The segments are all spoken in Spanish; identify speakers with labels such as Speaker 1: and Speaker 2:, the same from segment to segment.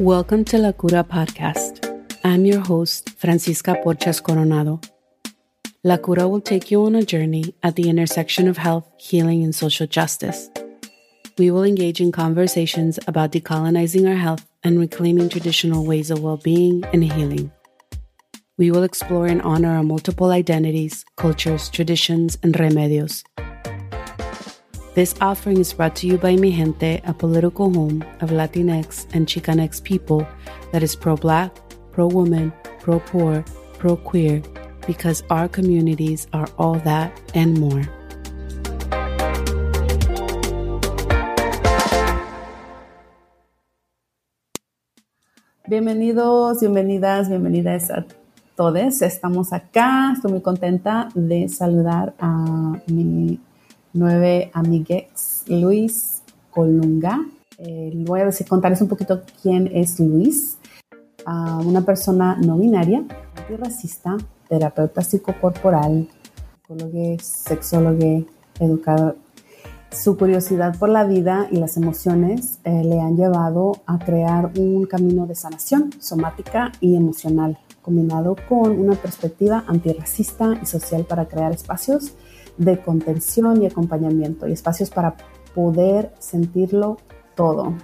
Speaker 1: Welcome to La Cura Podcast. I'm your host, Francisca Porchas Coronado. La Cura will take you on a journey at the intersection of health, healing, and social justice. We will engage in conversations about decolonizing our health and reclaiming traditional ways of well being and healing. We will explore and honor our multiple identities, cultures, traditions, and remedios this offering is brought to you by Mi Gente, a political home of Latinx and Chicanx people that is pro black, pro woman, pro poor, pro queer, because our communities are all that and more. Bienvenidos, bienvenidas, bienvenidas a todos. Estamos acá. Estoy muy contenta de saludar a mi nueve amigues, Luis Colunga. Eh, voy a decir, contarles un poquito quién es Luis. Ah, una persona no binaria, antirracista, terapeuta psicocorporal, psicólogo, sexólogo, educador. Su curiosidad por la vida y las emociones eh, le han llevado a crear un camino de sanación somática y emocional, combinado con una perspectiva antirracista y social para crear espacios de contención y acompañamiento y espacios para poder sentirlo todo.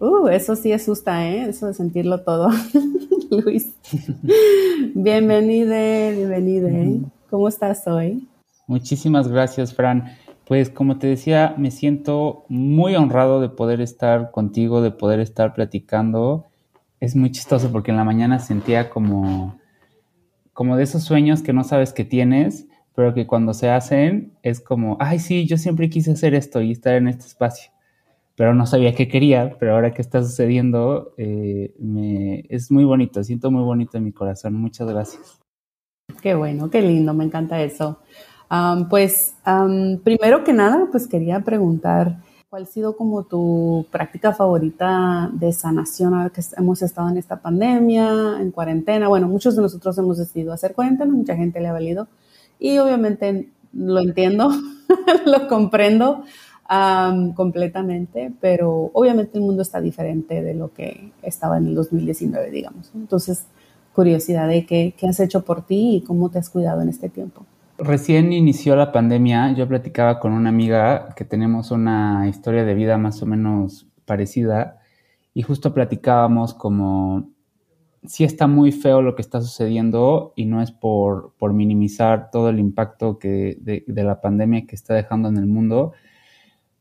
Speaker 1: Uh, eso sí asusta, ¿eh? Eso de sentirlo todo. Luis. Bienvenido, bienvenido. ¿Cómo estás hoy?
Speaker 2: Muchísimas gracias, Fran. Pues como te decía, me siento muy honrado de poder estar contigo, de poder estar platicando. Es muy chistoso porque en la mañana sentía como, como de esos sueños que no sabes que tienes pero que cuando se hacen es como, ay, sí, yo siempre quise hacer esto y estar en este espacio, pero no sabía qué quería, pero ahora que está sucediendo, eh, me, es muy bonito, siento muy bonito en mi corazón. Muchas gracias.
Speaker 1: Qué bueno, qué lindo, me encanta eso. pues, primero que nada, pues quería preguntar, ¿cuál ha sido como tu práctica favorita de sanación ahora que hemos estado en esta pandemia, en cuarentena? Bueno, muchos de nosotros hemos decidido hacer cuarentena, mucha gente le ha valido y obviamente lo entiendo, lo comprendo completamente, pero obviamente el mundo está diferente de lo que estaba en el 2019, digamos. Entonces, curiosidad de qué, qué has hecho por ti y cómo te has cuidado en este tiempo.
Speaker 2: Recién inició la pandemia, yo platicaba con una amiga que tenemos una historia de vida más o menos parecida y justo platicábamos como sí está muy feo lo que está sucediendo y no es por, minimizar todo el impacto que, de, la pandemia que está dejando en el mundo,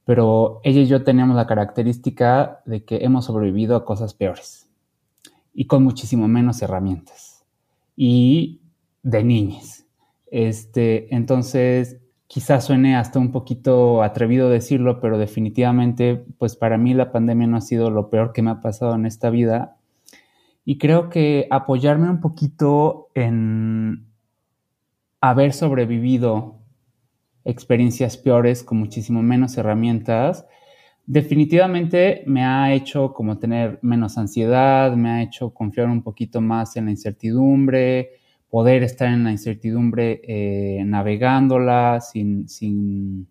Speaker 2: pero ella y yo teníamos la característica de que hemos sobrevivido a cosas peores y con muchísimo menos herramientas y de niñas. Este, entonces, quizás suene hasta un poquito atrevido decirlo, pero definitivamente, pues para mí la pandemia no ha sido lo peor que me ha pasado en esta vida y creo que apoyarme un poquito en haber sobrevivido experiencias peores con muchísimo menos herramientas, definitivamente me ha hecho como tener menos ansiedad, me ha hecho confiar un poquito más en la incertidumbre, poder estar en la incertidumbre eh, navegándola, sin, sin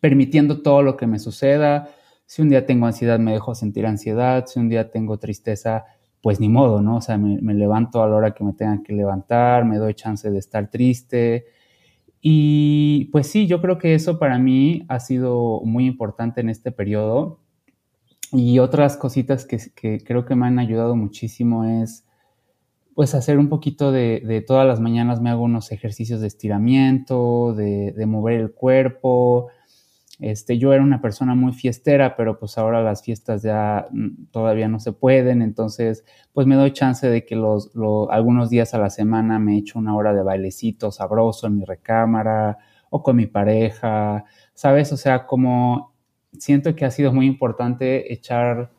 Speaker 2: permitiendo todo lo que me suceda. Si un día tengo ansiedad, me dejo sentir ansiedad. Si un día tengo tristeza, pues ni modo, ¿no? O sea, me, levanto a la hora que me tengan que levantar, me doy chance de estar triste. Y pues sí, yo creo que eso para mí ha sido muy importante en este periodo. Y otras cositas que, creo que me han ayudado muchísimo es pues hacer un poquito de, todas las mañanas me hago unos ejercicios de estiramiento, de, de mover el cuerpo, este, yo era una persona muy fiestera, pero pues ahora las fiestas ya mm, todavía no se pueden, entonces pues me doy chance de que los, algunos días a la semana me echo una hora de bailecito sabroso en mi recámara o con mi pareja, ¿sabes? O sea, como siento que ha sido muy importante echar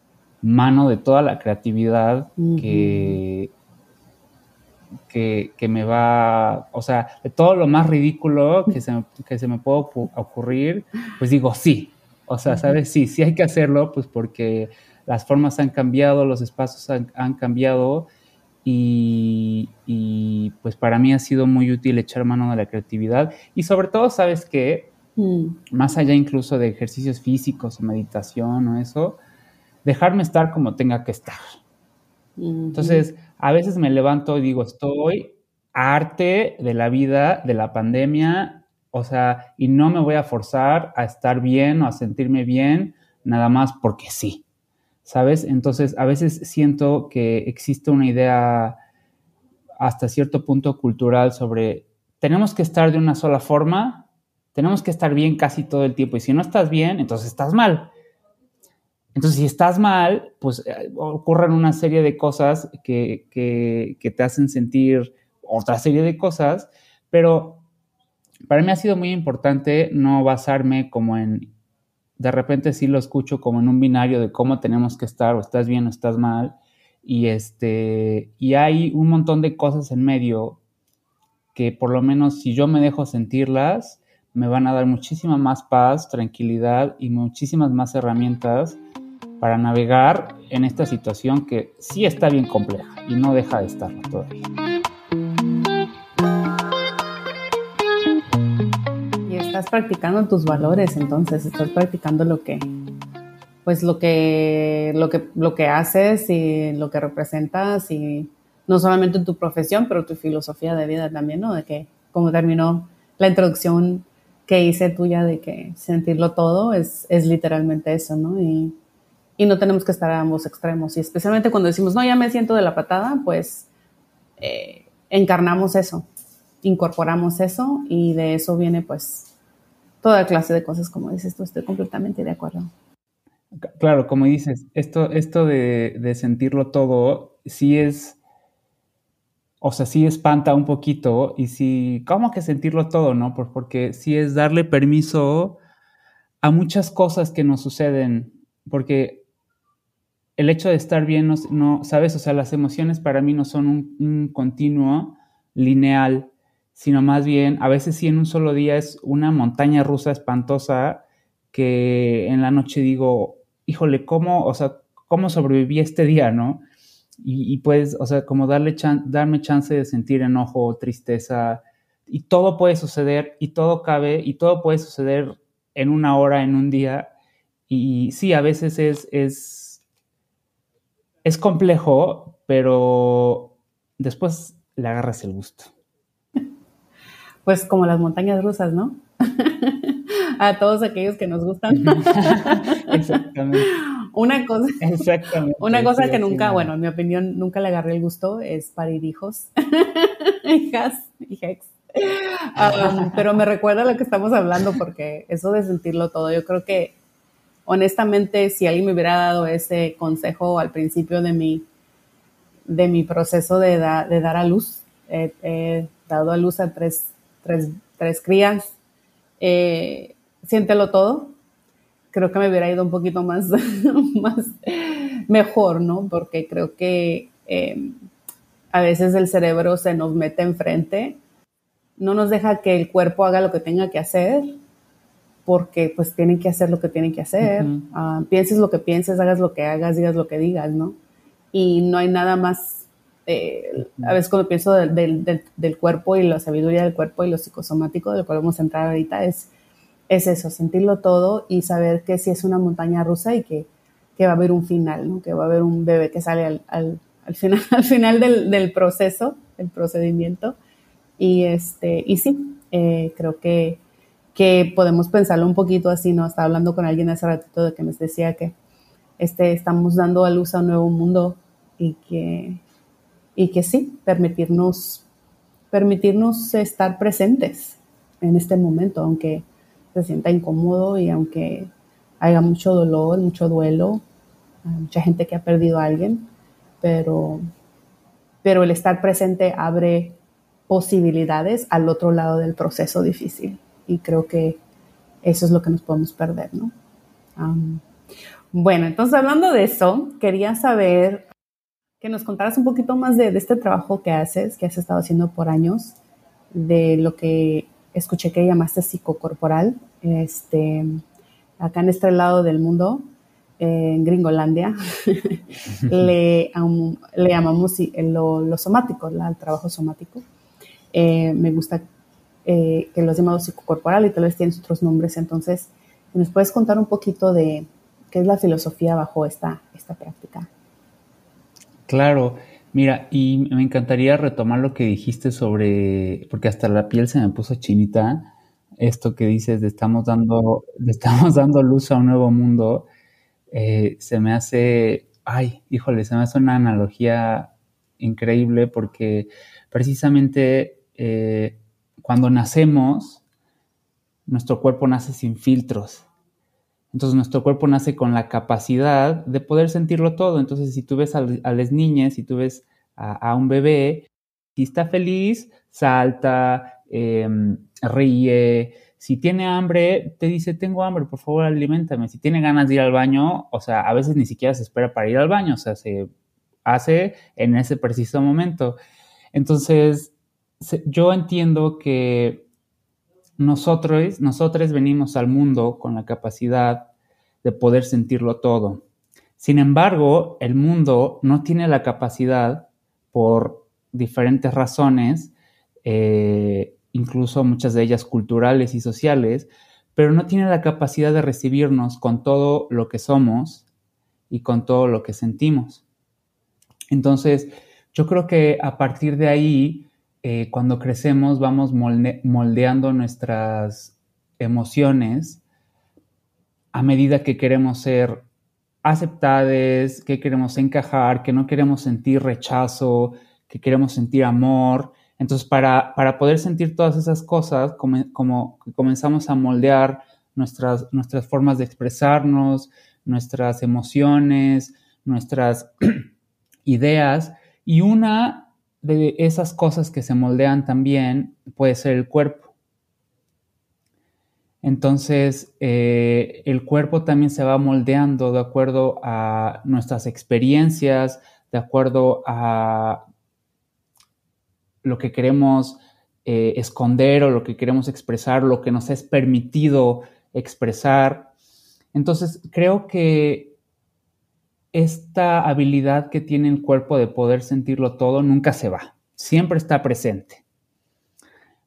Speaker 2: mano de toda la creatividad que, que, me va, o sea, de todo lo más ridículo que se, que se me puede ocurrir, pues digo sí. O sea, ¿sabes? Sí, sí hay que hacerlo, pues porque las formas han cambiado, los espacios han, cambiado y, pues para mí ha sido muy útil echar mano de la creatividad y sobre todo, ¿sabes qué? Mm. Más allá incluso de ejercicios físicos o meditación o eso, dejarme estar como tenga que estar. Entonces, a veces me levanto y digo, estoy arte de la vida, de la pandemia, o sea, y no me voy a forzar a estar bien o a sentirme bien, nada más porque sí, ¿sabes? Entonces, a veces siento que existe una idea hasta cierto punto cultural sobre, tenemos que estar de una sola forma, tenemos que estar bien casi todo el tiempo, y si no estás bien, entonces estás mal. Entonces, si estás mal, pues eh, ocurren una serie de cosas que, te hacen sentir otra serie de cosas, pero para mí ha sido muy importante no basarme como en, de repente sí lo escucho como en un binario de cómo tenemos que estar, o estás bien o estás mal, y este, y hay un montón de cosas en medio que por lo menos si yo me dejo sentirlas, me van a dar muchísima más paz, tranquilidad y muchísimas más herramientas para navegar en esta situación que sí está bien compleja y no deja de estarlo todavía.
Speaker 1: Y estás practicando tus valores, entonces estás practicando lo que pues lo que lo que lo que haces y lo que representas y no solamente en tu profesión, pero tu filosofía de vida también, ¿no? De que como terminó la introducción que hice tuya de que sentirlo todo es, es literalmente eso, ¿no? Y y no tenemos que estar a ambos extremos. Y especialmente cuando decimos, no, ya me siento de la patada, pues eh, encarnamos eso, incorporamos eso y de eso viene pues toda clase de cosas, como dices tú, estoy completamente de acuerdo.
Speaker 2: Claro, como dices, esto, esto de, de sentirlo todo, sí es, o sea, sí espanta un poquito y sí, ¿cómo que sentirlo todo, no? Porque sí es darle permiso a muchas cosas que nos suceden, porque el hecho de estar bien, no, ¿sabes? O sea, las emociones para mí no son un, continuo lineal, sino más bien, a veces sí en un solo día es una montaña rusa espantosa que en la noche digo, híjole, ¿cómo, o sea, cómo sobreviví este día, no? Y, pues, o sea, como darle darme chance de sentir enojo, tristeza, y todo puede suceder, y todo cabe, y todo puede suceder en una hora, en un día, y sí, a veces es, es es complejo, pero después le agarras el gusto.
Speaker 1: Pues como las montañas rusas, ¿no? a todos aquellos que nos gustan. Exactamente. Una cosa, Exactamente. Una cosa que nunca, bueno, en mi opinión, nunca le agarré el gusto es parir hijos, hijas, hijas. Um, pero me recuerda lo que estamos hablando porque eso de sentirlo todo, yo creo que honestamente, si alguien me hubiera dado ese consejo al principio de mi, de mi proceso de, dar a luz, he dado a luz a tres, tres, crías, eh, siéntelo todo, creo que me hubiera ido un poquito más, más mejor, ¿no? Porque creo que eh, a veces el cerebro se nos mete enfrente, no nos deja que el cuerpo haga lo que tenga que hacer porque pues tienen que hacer lo que tienen que hacer, ah, pienses lo que pienses, hagas lo que hagas, digas lo que digas, ¿no? Y no hay nada más, eh, a veces cuando pienso del, cuerpo y la sabiduría del cuerpo y lo psicosomático, de lo que vamos a entrar ahorita, es, es eso, sentirlo todo y saber que si es una montaña rusa y que, va a haber un final, ¿no? Que va a haber un bebé que sale al, final, al final del, proceso, el procedimiento. Y, este, y sí, eh, creo que que podemos pensarlo un poquito así, ¿no? Estaba hablando con alguien hace ratito de que nos decía que este, estamos dando a luz a un nuevo mundo y que, y que sí, permitirnos, permitirnos estar presentes en este momento, aunque se sienta incómodo y aunque haya mucho dolor, mucho duelo, mucha gente que ha perdido a alguien, pero, pero el estar presente abre posibilidades al otro lado del proceso difícil y creo que eso es lo que nos podemos perder, ¿no? bueno, entonces hablando de eso, quería saber que nos contaras un poquito más de, este trabajo que haces, que has estado haciendo por años, de lo que escuché que llamaste psicocorporal, este, acá en este lado del mundo, en Gringolandia, le, le, llamamos lo, lo somático, el trabajo somático. Eh, me gusta eh, que lo has llamado psicocorporal y tal vez tienes otros nombres. Entonces, ¿nos puedes contar un poquito de ¿Qué es la filosofía bajo esta, esta práctica?
Speaker 2: Claro, mira, y me encantaría retomar lo que dijiste sobre, porque hasta la piel se me puso chinita, esto que dices de estamos dando, estamos dando luz a un nuevo mundo, eh, se me hace, ay, híjole, se me hace una analogía increíble porque precisamente eh, cuando nacemos, nuestro cuerpo nace sin filtros. Entonces nuestro cuerpo nace con la capacidad de poder sentirlo todo. Entonces si tú ves a, las niñas, si tú ves a, un bebé, si está feliz, salta, em, ríe. Si tiene hambre, te dice, tengo hambre, por favor, alimentame. Si tiene ganas de ir al baño, o sea, a veces ni siquiera se espera para ir al baño, o sea, se hace en ese preciso momento. Entonces, yo entiendo que nosotros, venimos al mundo con la capacidad de poder sentirlo todo. Sin embargo, el mundo no tiene la capacidad, por diferentes razones, eh, incluso muchas de ellas culturales y sociales, pero no tiene la capacidad de recibirnos con todo lo que somos y con todo lo que sentimos. Entonces, yo creo que a partir de ahí eh, cuando crecemos vamos moldeando nuestras emociones a medida que queremos ser aceptadas, que queremos encajar, que no queremos sentir rechazo, que queremos sentir amor. Entonces, para, poder sentir todas esas cosas, como, comenzamos a moldear nuestras, nuestras formas de expresarnos, nuestras emociones, nuestras ideas, y una de esas cosas que se moldean también puede ser el cuerpo. Entonces, eh, el cuerpo también se va moldeando de acuerdo a nuestras experiencias, de acuerdo a lo que queremos eh, esconder o lo que queremos expresar, lo que nos es permitido expresar. Entonces, creo que esta habilidad que tiene el cuerpo de poder sentirlo todo nunca se va, siempre está presente.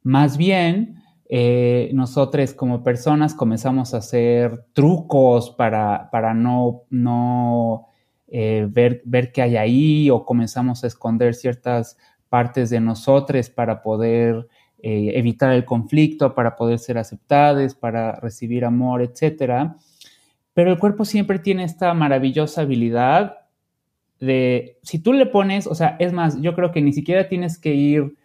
Speaker 2: Más bien, eh, nosotros como personas comenzamos a hacer trucos para, para no, no eh, ver, ver qué hay ahí o comenzamos a esconder ciertas partes de nosotros para poder eh, evitar el conflicto, para poder ser aceptados, para recibir amor, etcétera. Pero el cuerpo siempre tiene esta maravillosa habilidad de, si tú le pones, o sea, es más, yo creo que ni siquiera tienes que ir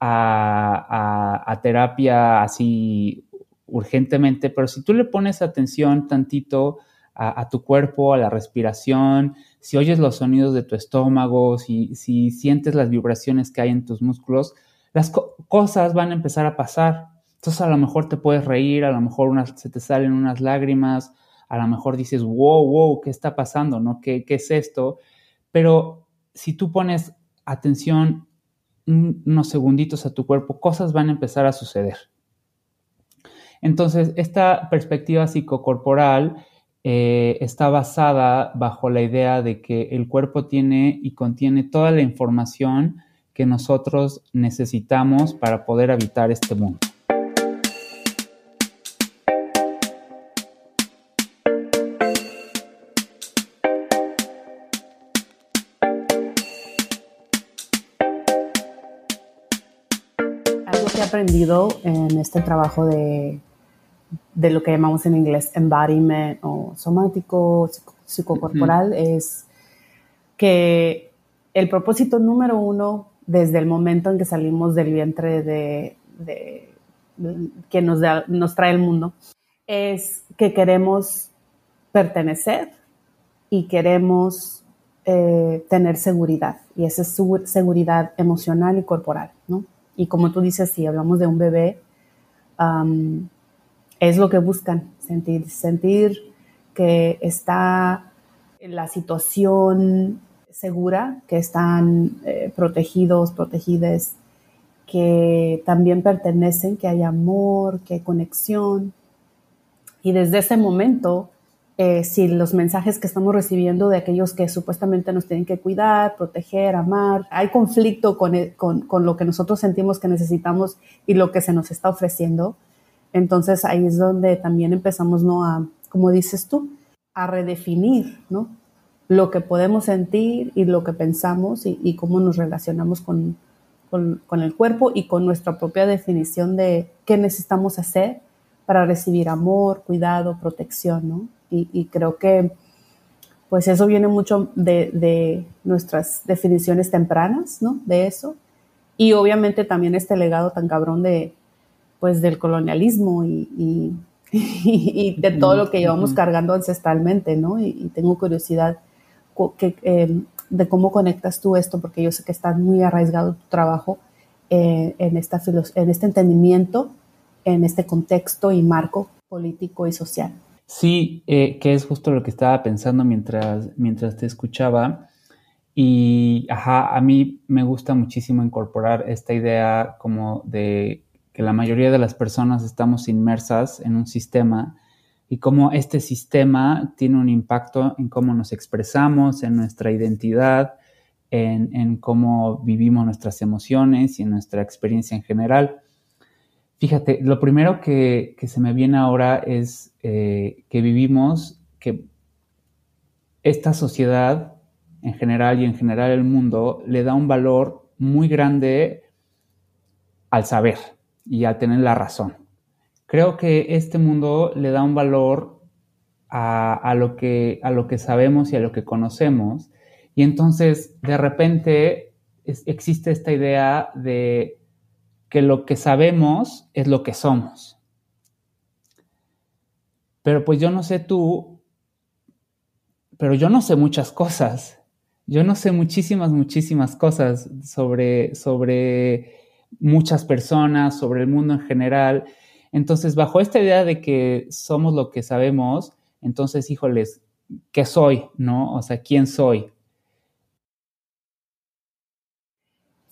Speaker 2: a, terapia así urgentemente, pero si tú le pones atención tantito a, tu cuerpo, a la respiración, si oyes los sonidos de tu estómago, si, si sientes las vibraciones que hay en tus músculos, las cosas van a empezar a pasar. Entonces a lo mejor te puedes reír, a lo mejor se te salen unas lágrimas, a lo mejor dices, wow, wow, ¿qué está pasando? ¿No? ¿Qué, qué es esto? Pero si tú pones atención unos segunditos a tu cuerpo, cosas van a empezar a suceder. Entonces, esta perspectiva psicocorporal eh, está basada bajo la idea de que el cuerpo tiene y contiene toda la información que nosotros necesitamos para poder habitar este mundo.
Speaker 1: Aprendido en este trabajo de, de lo que llamamos en inglés embodiment o somático, psicocorporal, es que el propósito número uno desde el momento en que salimos del vientre de, de, que nos, nos trae el mundo es que queremos pertenecer y queremos eh, tener seguridad y esa es seguridad emocional y corporal. Y como tú dices, si hablamos de un bebé, es lo que buscan, sentir, sentir que está en la situación segura, que están eh, protegidos, protegidas, que también pertenecen, que hay amor, que hay conexión. Y desde ese momento eh, si los mensajes que estamos recibiendo de aquellos que supuestamente nos tienen que cuidar, proteger, amar, hay conflicto con, e, con, con, lo que nosotros sentimos que necesitamos y lo que se nos está ofreciendo, entonces ahí es donde también empezamos, ¿no? A, como dices tú, a redefinir, ¿no? Lo que podemos sentir y lo que pensamos y, cómo nos relacionamos con, con, el cuerpo y con nuestra propia definición de qué necesitamos hacer para recibir amor, cuidado, protección, ¿no? Y, creo que pues eso viene mucho de, de, nuestras definiciones tempranas, ¿no? De eso. Y obviamente también este legado tan cabrón de, pues, del colonialismo y, y, de todo lo que llevamos cargando ancestralmente, ¿no? Y, tengo curiosidad que, em, de cómo conectas tú esto, porque yo sé que está muy arraigado tu trabajo eh, en, esta en este entendimiento, en este contexto y marco político y social.
Speaker 2: Sí, eh, que es justo lo que estaba pensando mientras, mientras te escuchaba. Y, ajá, a mí me gusta muchísimo incorporar esta idea como de que la mayoría de las personas estamos inmersas en un sistema y cómo este sistema tiene un impacto en cómo nos expresamos, en nuestra identidad, en, cómo vivimos nuestras emociones y en nuestra experiencia en general. Fíjate, lo primero que, se me viene ahora es eh, que vivimos, que esta sociedad en general y en general el mundo le da un valor muy grande al saber y a tener la razón. Creo que este mundo le da un valor a, lo, que, a lo que sabemos y a lo que conocemos. Y entonces, de repente, existe esta idea de que lo que sabemos es lo que somos. Pero pues yo no sé tú, pero yo no sé muchas cosas. Yo no sé muchísimas, muchísimas cosas sobre, sobre muchas personas, sobre el mundo en general. Entonces, bajo esta idea de que somos lo que sabemos, entonces, híjoles, ¿qué soy? ¿No? O sea, ¿quién soy?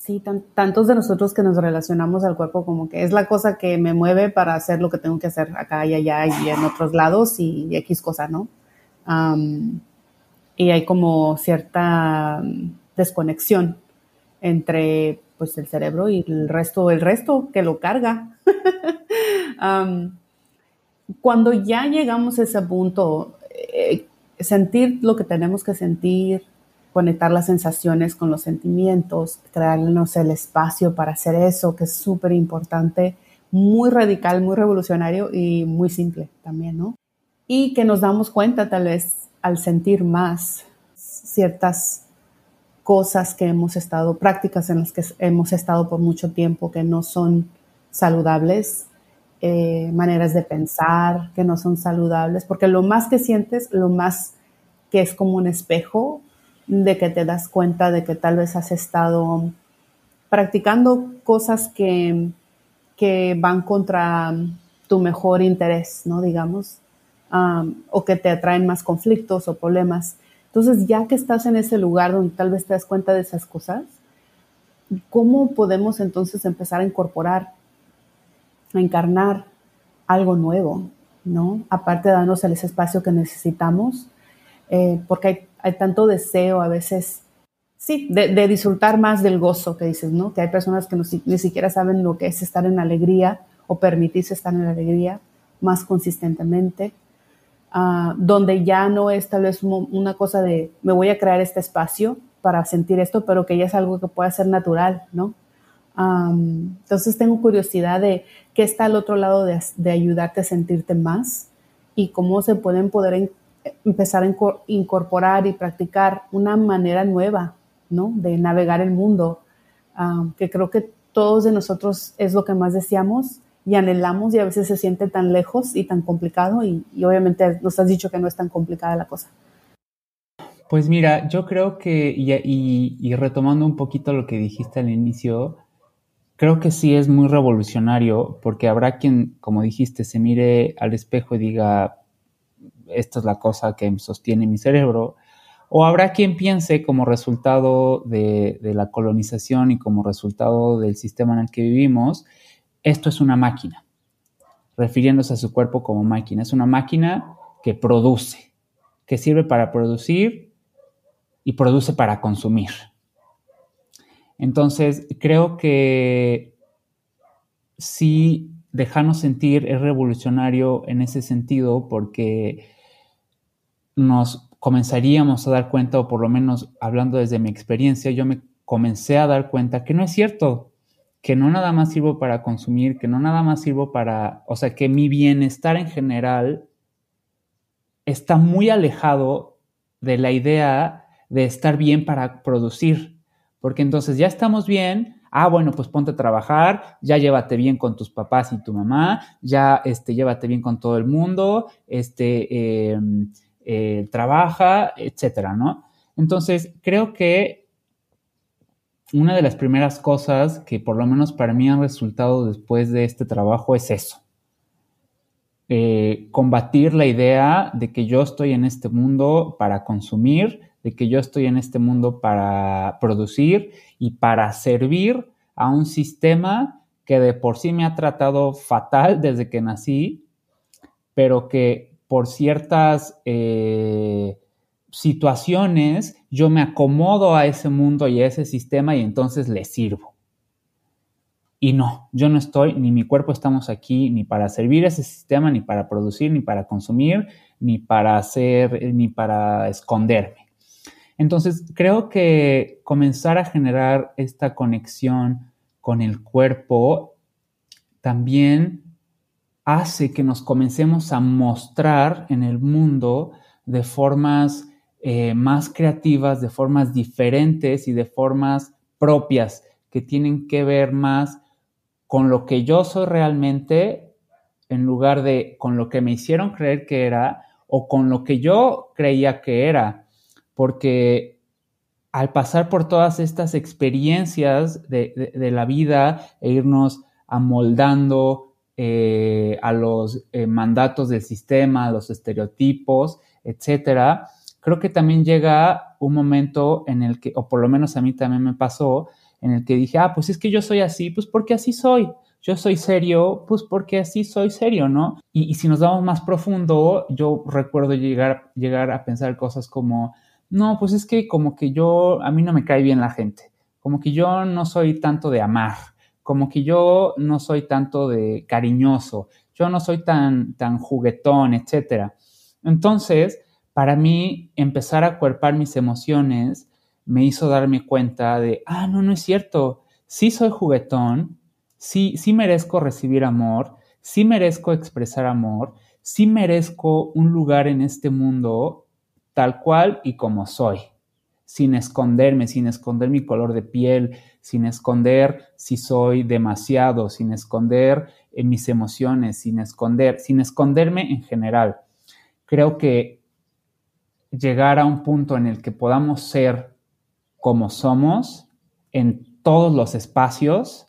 Speaker 1: Sí, tantos de nosotros que nos relacionamos al cuerpo como que es la cosa que me mueve para hacer lo que tengo que hacer acá y allá y en otros lados y, X cosa, ¿no? y hay como cierta desconexión entre pues el cerebro y el resto, el resto que lo carga. cuando ya llegamos a ese punto, eh, sentir lo que tenemos que sentir, conectar las sensaciones con los sentimientos, crearnos el espacio para hacer eso, que es súper importante, muy radical, muy revolucionario y muy simple también, ¿no? Y que nos damos cuenta tal vez al sentir más ciertas cosas que hemos estado, prácticas en las que hemos estado por mucho tiempo que no son saludables, eh, maneras de pensar que no son saludables, porque lo más que sientes, lo más que es como un espejo de que te das cuenta de que tal vez has estado practicando cosas que, que van contra tu mejor interés, ¿no? Digamos, o que te atraen más conflictos o problemas. Entonces, ya que estás en ese lugar donde tal vez te das cuenta de esas cosas, ¿cómo podemos entonces empezar a incorporar, a encarnar algo nuevo, ¿no? Aparte de darnos ese espacio que necesitamos, eh, porque hay, tanto deseo a veces, sí, de, disfrutar más del gozo que dices, ¿no? Que hay personas que ni siquiera saben lo que es estar en alegría o permitirse estar en alegría más consistentemente. Ah, donde ya no es tal vez una cosa de me voy a crear este espacio para sentir esto, pero que ya es algo que pueda ser natural, ¿no? entonces tengo curiosidad de qué está al otro lado de, de, ayudarte a sentirte más y cómo se pueden poder empezar a incorporar y practicar una manera nueva, ¿no? De navegar el mundo, que creo que todos de nosotros es lo que más deseamos y anhelamos y a veces se siente tan lejos y tan complicado y, obviamente nos has dicho que no es tan complicada la cosa.
Speaker 2: Pues mira, yo creo que, y, retomando un poquito lo que dijiste al inicio, creo que sí es muy revolucionario porque habrá quien, como dijiste, se mire al espejo y diga, esta es la cosa que sostiene mi cerebro, o habrá quien piense como resultado de la colonización y como resultado del sistema en el que vivimos, esto es una máquina, refiriéndose a su cuerpo como máquina. Es una máquina que produce, que sirve para producir y produce para consumir. Entonces, creo que sí, dejarnos sentir es revolucionario en ese sentido porque nos comenzaríamos a dar cuenta, o por lo menos hablando desde mi experiencia, yo me comencé a dar cuenta que no es cierto, que no nada más sirvo para consumir, que no nada más sirvo para, o sea, que mi bienestar en general está muy alejado de la idea de estar bien para producir, porque entonces ya estamos bien, ah, bueno, pues ponte a trabajar, ya llévate bien con tus papás y tu mamá, ya este, llévate bien con todo el mundo, este, em, eh, trabaja, etcétera, ¿no? Entonces, creo que una de las primeras cosas que por lo menos para mí han resultado después de este trabajo es eso. Eh, combatir la idea de que yo estoy en este mundo para consumir, de que yo estoy en este mundo para producir y para servir a un sistema que de por sí me ha tratado fatal desde que nací, pero que por ciertas eh, situaciones yo me acomodo a ese mundo y a ese sistema y entonces le sirvo. Y no, yo no estoy, ni mi cuerpo estamos aquí ni para servir a ese sistema, ni para producir, ni para consumir, ni para hacer, ni para esconderme. Entonces, creo que comenzar a generar esta conexión con el cuerpo también hace que nos comencemos a mostrar en el mundo de formas eh, más creativas, de formas diferentes y de formas propias que tienen que ver más con lo que yo soy realmente en lugar de con lo que me hicieron creer que era o con lo que yo creía que era. Porque al pasar por todas estas experiencias de, la vida e irnos amoldando eh, a los eh, mandatos del sistema, a los estereotipos, etcétera, creo que también llega un momento en el que, o por lo menos a mí también me pasó, en el que dije, ah, pues es que yo soy así, pues porque así soy. Yo soy serio, pues porque así soy serio, ¿no? Y, si nos vamos más profundo, yo recuerdo llegar a pensar cosas como, no, pues es que como que yo, a mí no me cae bien la gente, como que yo no soy tanto de amar, como que yo no soy tanto de cariñoso, yo no soy tan, tan juguetón, etc. Entonces, para mí, empezar a cuerpar mis emociones me hizo darme cuenta de, ah, no, no es cierto, sí soy juguetón, sí, sí merezco recibir amor, sí merezco expresar amor, sí merezco un lugar en este mundo tal cual y como soy, sin esconderme, sin esconder mi color de piel, sin esconder si soy demasiado, sin esconder eh, mis emociones, sin esconder, sin esconderme en general. Creo que llegar a un punto en el que podamos ser como somos en todos los espacios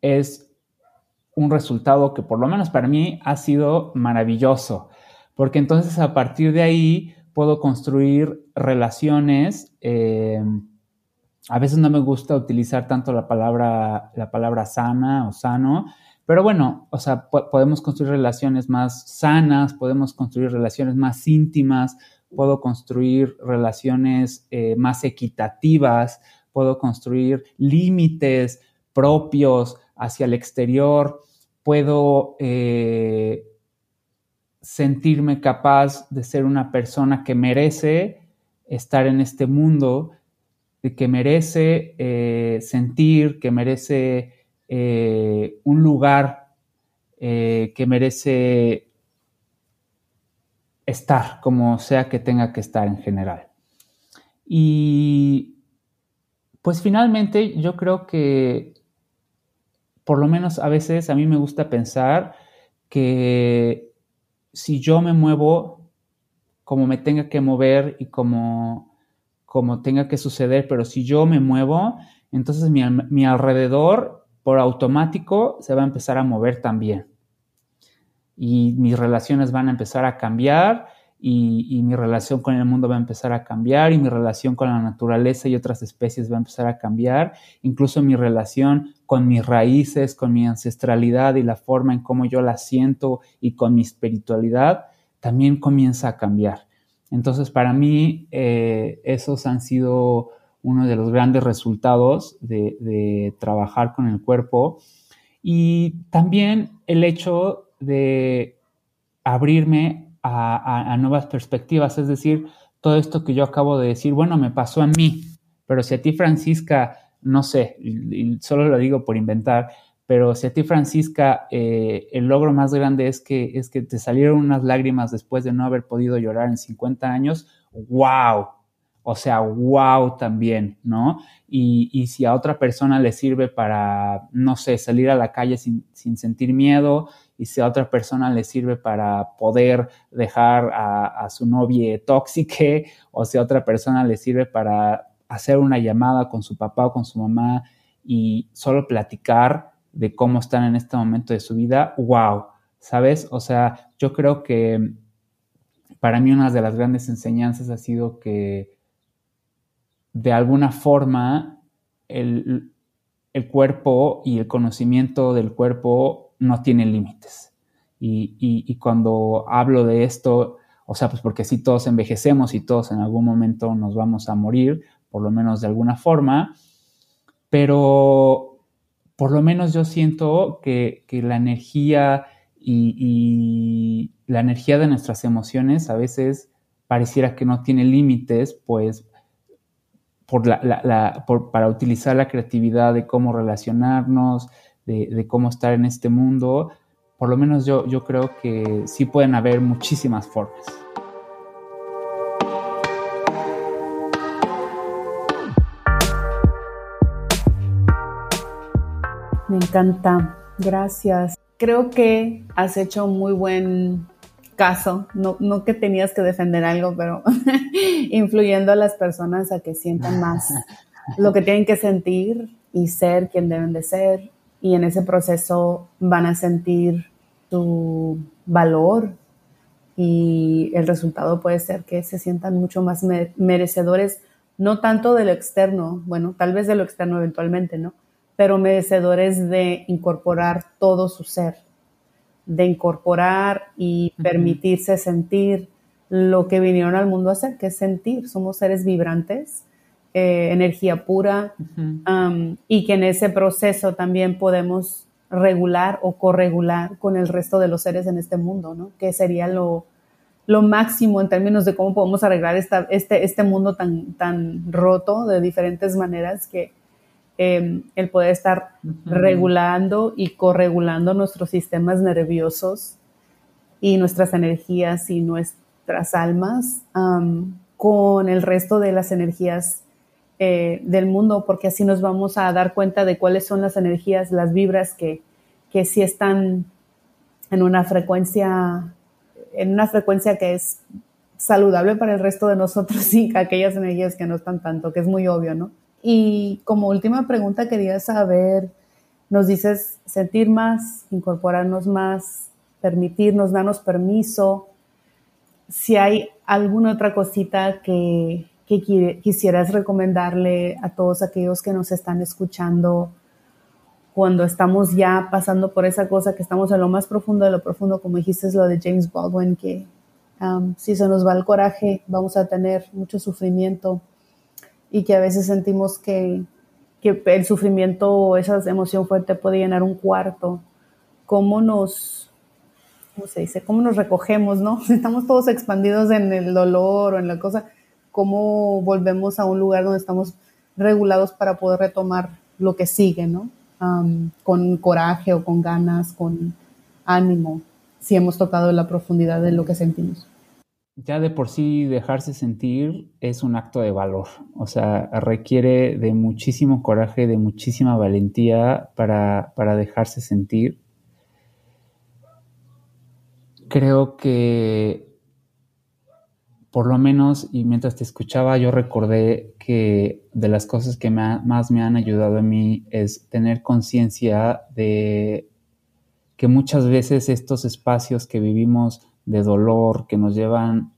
Speaker 2: es un resultado que por lo menos para mí ha sido maravilloso porque entonces a partir de ahí puedo construir relaciones. Eh, a veces no me gusta utilizar tanto la palabra, la palabra sana o sano, pero bueno, o sea, podemos construir relaciones más sanas, podemos construir relaciones más íntimas, puedo construir relaciones eh, más equitativas, puedo construir límites propios hacia el exterior, puedo eh, sentirme capaz de ser una persona que merece estar en este mundo, que merece eh, sentir, que merece eh, un lugar, eh, que merece estar como sea que tenga que estar en general. Y pues finalmente yo creo que por lo menos a veces a mí me gusta pensar que si yo me muevo como me tenga que mover y como, como tenga que suceder, pero si yo me muevo, entonces mi, alrededor por automático se va a empezar a mover también. Y mis relaciones van a empezar a cambiar y, mi relación con el mundo va a empezar a cambiar y mi relación con la naturaleza y otras especies va a empezar a cambiar, incluso mi relación con mis raíces, con mi ancestralidad y la forma en cómo yo la siento y con mi espiritualidad, también comienza a cambiar. Entonces, para mí, eh, esos han sido uno de los grandes resultados de, de trabajar con el cuerpo y también el hecho de abrirme a, nuevas perspectivas, es decir, todo esto que yo acabo de decir, bueno, me pasó a mí, pero si a ti, Francisca, no sé, y, solo lo digo por inventar, pero si a ti, Francisca, eh, el logro más grande es que, es que te salieron unas lágrimas después de no haber podido llorar en 50 años, wow, o sea, wow también, ¿no? Y, si a otra persona le sirve para, no sé, salir a la calle sin, sin sentir miedo, y si a otra persona le sirve para poder dejar a, su novia tóxica, o si a otra persona le sirve para hacer una llamada con su papá o con su mamá y solo platicar de cómo están en este momento de su vida, wow, ¿sabes? O sea, yo creo que para mí una de las grandes enseñanzas ha sido que de alguna forma el, el cuerpo y el conocimiento del cuerpo no tienen límites. Y, y, cuando hablo de esto, o sea, pues porque sí todos envejecemos y todos en algún momento nos vamos a morir, por lo menos de alguna forma, pero por lo menos yo siento que, la energía y, la energía de nuestras emociones a veces pareciera que no tiene límites, pues por la, para utilizar la creatividad de cómo relacionarnos, de, cómo estar en este mundo, por lo menos yo, yo creo que sí pueden haber muchísimas formas.
Speaker 1: Me encanta, gracias. Creo que has hecho muy buen caso, no, no que tenías que defender algo, pero influyendo a las personas a que sientan más lo que tienen que sentir y ser quien deben de ser. Y en ese proceso van a sentir su valor y el resultado puede ser que se sientan mucho más merecedores, no tanto de lo externo, bueno, tal vez de lo externo eventualmente, ¿no? pero merecedores de incorporar todo su ser, de incorporar y permitirse sentir lo que vinieron al mundo a hacer, que es sentir. Somos seres vibrantes, eh, energía pura, y que en ese proceso también podemos regular o corregular con el resto de los seres en este mundo, ¿no? Que sería lo, lo máximo en términos de cómo podemos arreglar esta, este, este mundo tan, tan roto de diferentes maneras que Em, el poder estar regulando y corregulando nuestros sistemas nerviosos y nuestras energías y nuestras almas con el resto de las energías eh, del mundo, porque así nos vamos a dar cuenta de cuáles son las energías, las vibras que, que sí están en una frecuencia, en una frecuencia que es saludable para el resto de nosotros y aquellas energías que no están tanto, que es muy obvio, ¿no? Y como última pregunta quería saber, nos dices sentir más, incorporarnos más, permitirnos, darnos permiso. Si hay alguna otra cosita que, quisieras recomendarle a todos aquellos que nos están escuchando cuando estamos ya pasando por esa cosa, que estamos en lo más profundo de lo profundo, como dijiste, es lo de James Baldwin, que um, si se nos va el coraje, vamos a tener mucho sufrimiento y que a veces sentimos que, que el sufrimiento o esa emoción fuerte puede llenar un cuarto. ¿Cómo nos, cómo se dice? ¿Cómo nos recogemos, no? Estamos todos expandidos en el dolor o en la cosa. ¿Cómo volvemos a un lugar donde estamos regulados para poder retomar lo que sigue, no? con coraje o con ganas, con ánimo, si hemos tocado la profundidad de lo que sentimos
Speaker 2: ya de por sí dejarse sentir es un acto de valor, o sea, requiere de muchísimo coraje, de muchísima valentía para, dejarse sentir. Creo que por lo menos, y mientras te escuchaba, yo recordé que de las cosas que más me han ayudado a mí es tener conciencia de que muchas veces estos espacios que vivimos de dolor que nos llevan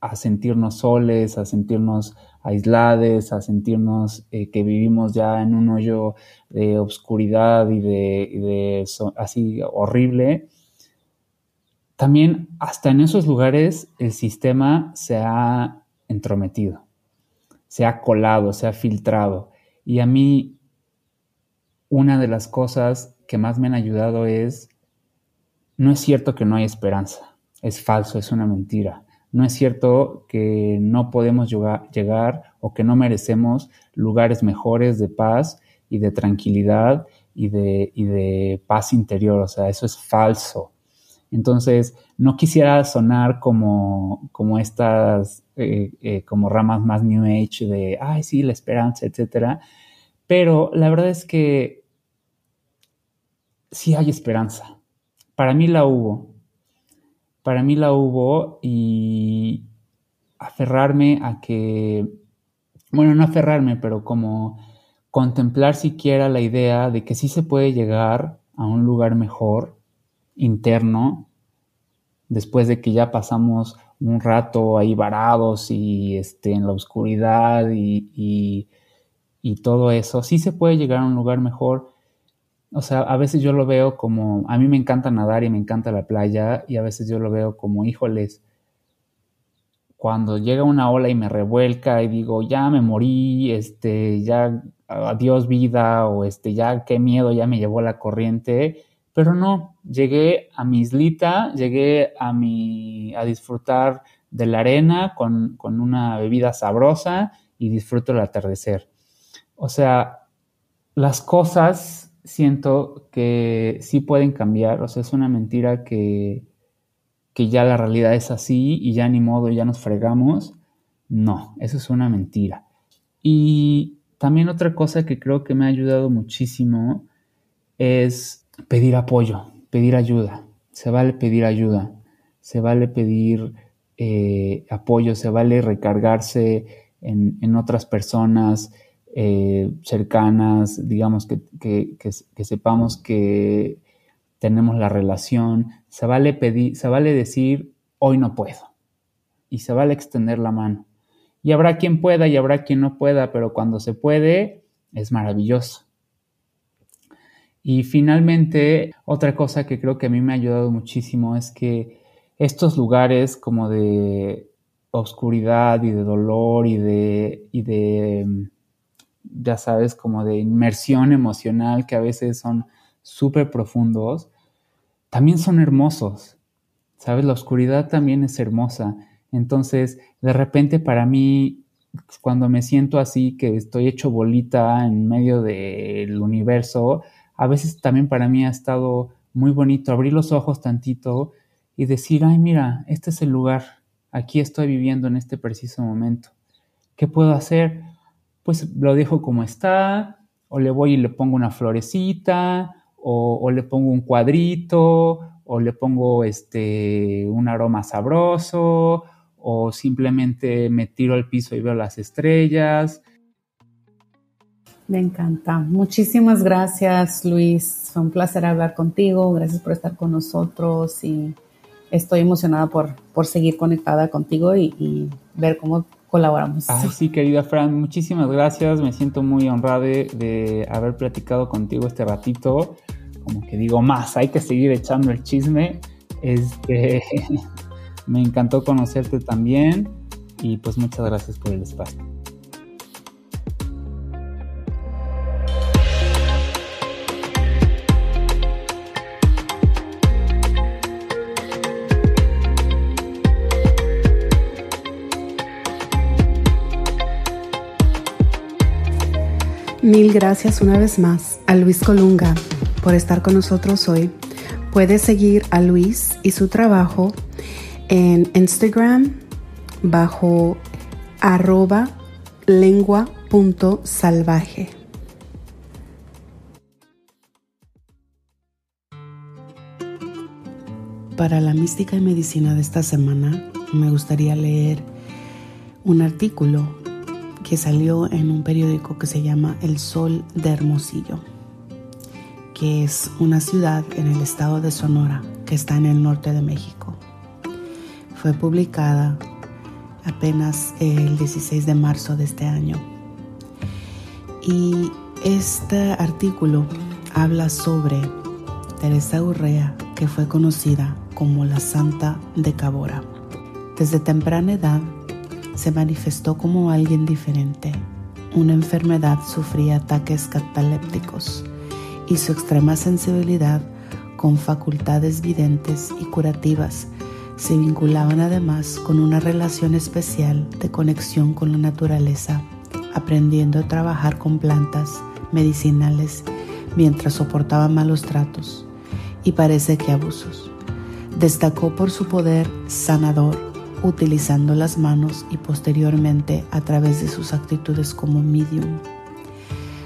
Speaker 2: a sentirnos soles, a sentirnos aislados, a sentirnos eh, que vivimos ya en un hoyo de obscuridad y de, así horrible. También hasta en esos lugares el sistema se ha entrometido, se ha colado, se ha filtrado. Y a mí una de las cosas que más me han ayudado es, no es cierto que no hay esperanza es falso, es una mentira. No es cierto que no podemos llegar, o que no merecemos lugares mejores de paz y de tranquilidad y de, de paz interior. O sea, eso es falso. Entonces, no quisiera sonar como, como estas, eh, eh, como ramas más New Age de, ay, sí, la esperanza, etcétera. Pero la verdad es que sí hay esperanza. Para mí la hubo para mí la hubo y aferrarme a que, bueno, no aferrarme, pero como contemplar siquiera la idea de que sí se puede llegar a un lugar mejor, interno, después de que ya pasamos un rato ahí varados y este, en la oscuridad y, y todo eso, sí se puede llegar a un lugar mejor. O sea, a veces yo lo veo como, a mí me encanta nadar y me encanta la playa y a veces yo lo veo como, híjoles, cuando llega una ola y me revuelca y digo, ya me morí, este, ya adiós vida o este, ya qué miedo, ya me llevó la corriente, pero no, llegué a mi islita, llegué a mi, a disfrutar de la arena con, con una bebida sabrosa y disfruto el atardecer. O sea, las cosas siento que sí pueden cambiar, o sea, es una mentira que, que ya la realidad es así y ya ni modo, ya nos fregamos. No, eso es una mentira. Y también otra cosa que creo que me ha ayudado muchísimo es pedir apoyo, pedir ayuda. Se vale pedir ayuda, se vale pedir eh, apoyo, se vale recargarse en, en otras personas, eh, cercanas, digamos que, que, sepamos que tenemos la relación, se vale pedir, se vale decir hoy no puedo y se vale extender la mano. Y habrá quien pueda y habrá quien no pueda, pero cuando se puede es maravilloso. Y finalmente, otra cosa que creo que a mí me ha ayudado muchísimo es que estos lugares como de oscuridad y de dolor y de, y de ya sabes, como de inmersión emocional que a veces son súper profundos, también son hermosos. ¿Sabes? La oscuridad también es hermosa. Entonces, de repente para mí, cuando me siento así, que estoy hecho bolita en medio del universo, a veces también para mí ha estado muy bonito abrir los ojos tantito y decir, ay, mira, este es el lugar, aquí estoy viviendo en este preciso momento. ¿Qué puedo hacer? pues lo dejo como está, o le voy y le pongo una florecita, o, le pongo un cuadrito, o le pongo este, un aroma sabroso, o simplemente me tiro al piso y veo las estrellas.
Speaker 1: Me encanta. Muchísimas gracias, Luis. Fue un placer hablar contigo. Gracias por estar con nosotros y estoy emocionada por, por seguir conectada contigo y, ver cómo colaboramos.
Speaker 2: Ay, sí, querida Fran, muchísimas gracias. Me siento muy honrada de, haber platicado contigo este ratito. Como que digo más, hay que seguir echando el chisme. Este, me encantó conocerte también y pues muchas gracias por el espacio.
Speaker 1: Mil gracias una vez más a Luis Colunga por estar con nosotros hoy. Puedes seguir a Luis y su trabajo en Instagram bajo arroba lengua.salvaje. Para la mística y medicina de esta semana me gustaría leer un artículo que salió en un periódico que se llama El Sol de Hermosillo, que es una ciudad en el estado de Sonora que está en el norte de México. Fue publicada apenas el 16 de marzo de este año. Y este artículo habla sobre Teresa Urrea, que fue conocida como la Santa de Cabora. Desde temprana edad se manifestó como alguien diferente. Una enfermedad sufría ataques catalépticos y su extrema sensibilidad con facultades videntes y curativas
Speaker 3: Se vinculaban además con una relación especial de conexión con la naturaleza, aprendiendo a trabajar con plantas medicinales mientras soportaban malos tratos y parece que abusos. Destacó por su poder sanador utilizando las manos y posteriormente a través de sus actitudes como medium.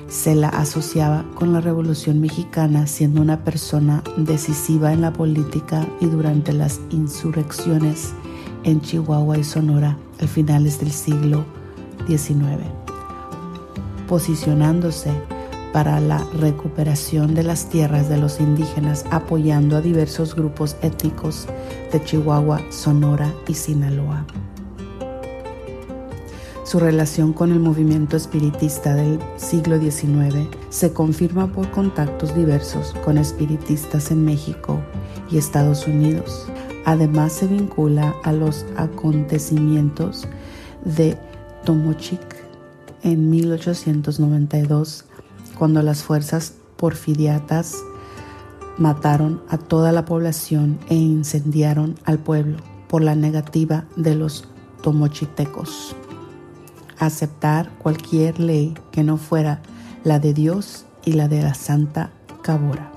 Speaker 3: Se la asociaba con la Revolución Mexicana siendo una persona decisiva en la política y durante las insurrecciones en Chihuahua y Sonora al finales del siglo XIX, posicionándose para la recuperación de las tierras de los indígenas, apoyando a diversos grupos étnicos de Chihuahua, Sonora y Sinaloa. Su relación con el movimiento espiritista del siglo XIX se confirma por contactos diversos con espiritistas en México y Estados Unidos. Además se vincula a los acontecimientos de Tomochic en 1892 cuando las fuerzas porfidiatas mataron a toda la población e incendiaron al pueblo por la negativa de los tomochitecos aceptar cualquier ley que no fuera la de Dios y la de la Santa Cabora.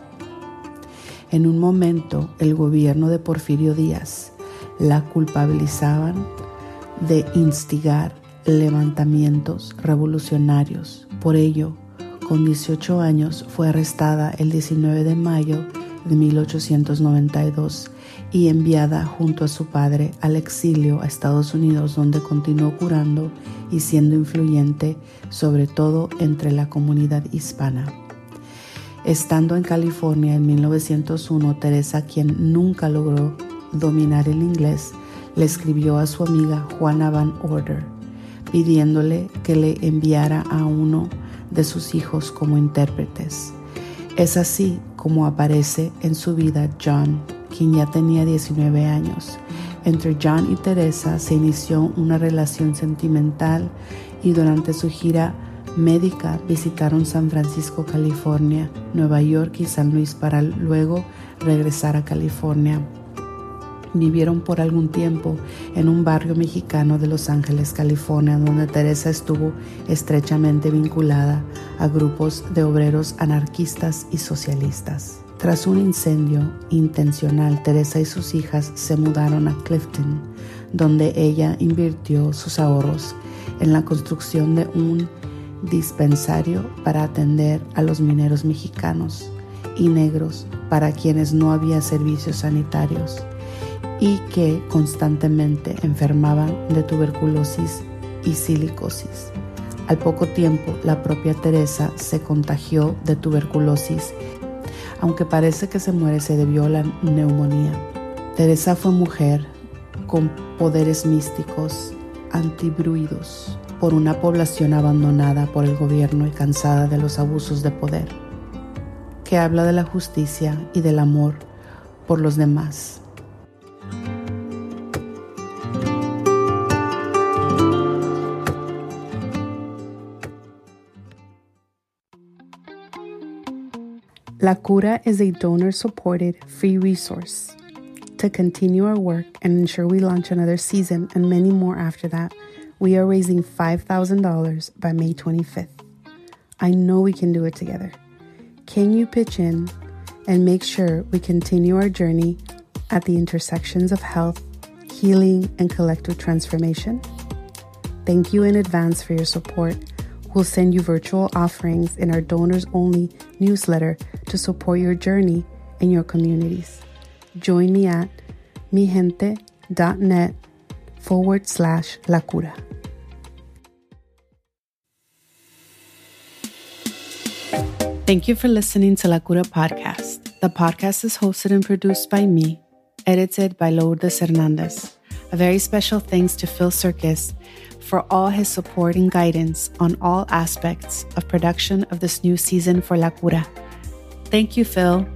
Speaker 3: En un momento el gobierno de Porfirio Díaz la culpabilizaban de instigar levantamientos revolucionarios. Por ello, con 18 años, fue arrestada el 19 de mayo de 1892 y enviada junto a su padre al exilio a Estados Unidos donde continuó curando y siendo influyente sobre todo entre la comunidad hispana. Estando en California en 1901, Teresa, quien nunca logró dominar el inglés, le escribió a su amiga Juana Van Order, pidiéndole que le enviara a uno de sus hijos como intérpretes. Es así como aparece en su vida John, quien ya tenía 19 años. Entre John y Teresa se inició una relación sentimental y durante su gira médica visitaron San Francisco, California, Nueva York y San Luis para luego regresar a California vivieron por algún tiempo en un barrio mexicano de Los Ángeles, California, donde Teresa estuvo estrechamente vinculada a grupos de obreros anarquistas y socialistas. Tras un incendio intencional, Teresa y sus hijas se mudaron a Clifton, donde ella invirtió sus ahorros en la construcción de un dispensario para atender a los mineros mexicanos y negros para quienes no había servicios sanitarios y que constantemente enfermaban de tuberculosis y silicosis. Al poco tiempo, la propia Teresa se contagió de tuberculosis, aunque parece que se muere se debió a la neumonía. Teresa fue mujer con poderes místicos antibruidos por una población abandonada por el gobierno y cansada de los abusos de poder, que habla de la justicia y del amor por los demás La Cura is a donor supported free resource. To continue our work and ensure we launch another season and many more after that, we are raising $5,000 by May 25th. I know we can do it together. Can you pitch in and make sure we continue our journey at the intersections of health, healing, and collective transformation? Thank you in advance for your support We'll send you virtual offerings in our donors only newsletter to support your journey in your communities. Join me at migente.net forward slash la cura. Thank you for listening to La Cura Podcast. The podcast is hosted and produced by me, edited by Lourdes Hernandez. A very special thanks to Phil Circus for all his support and guidance on all aspects of production of this new season for La Cura. Thank you, Phil.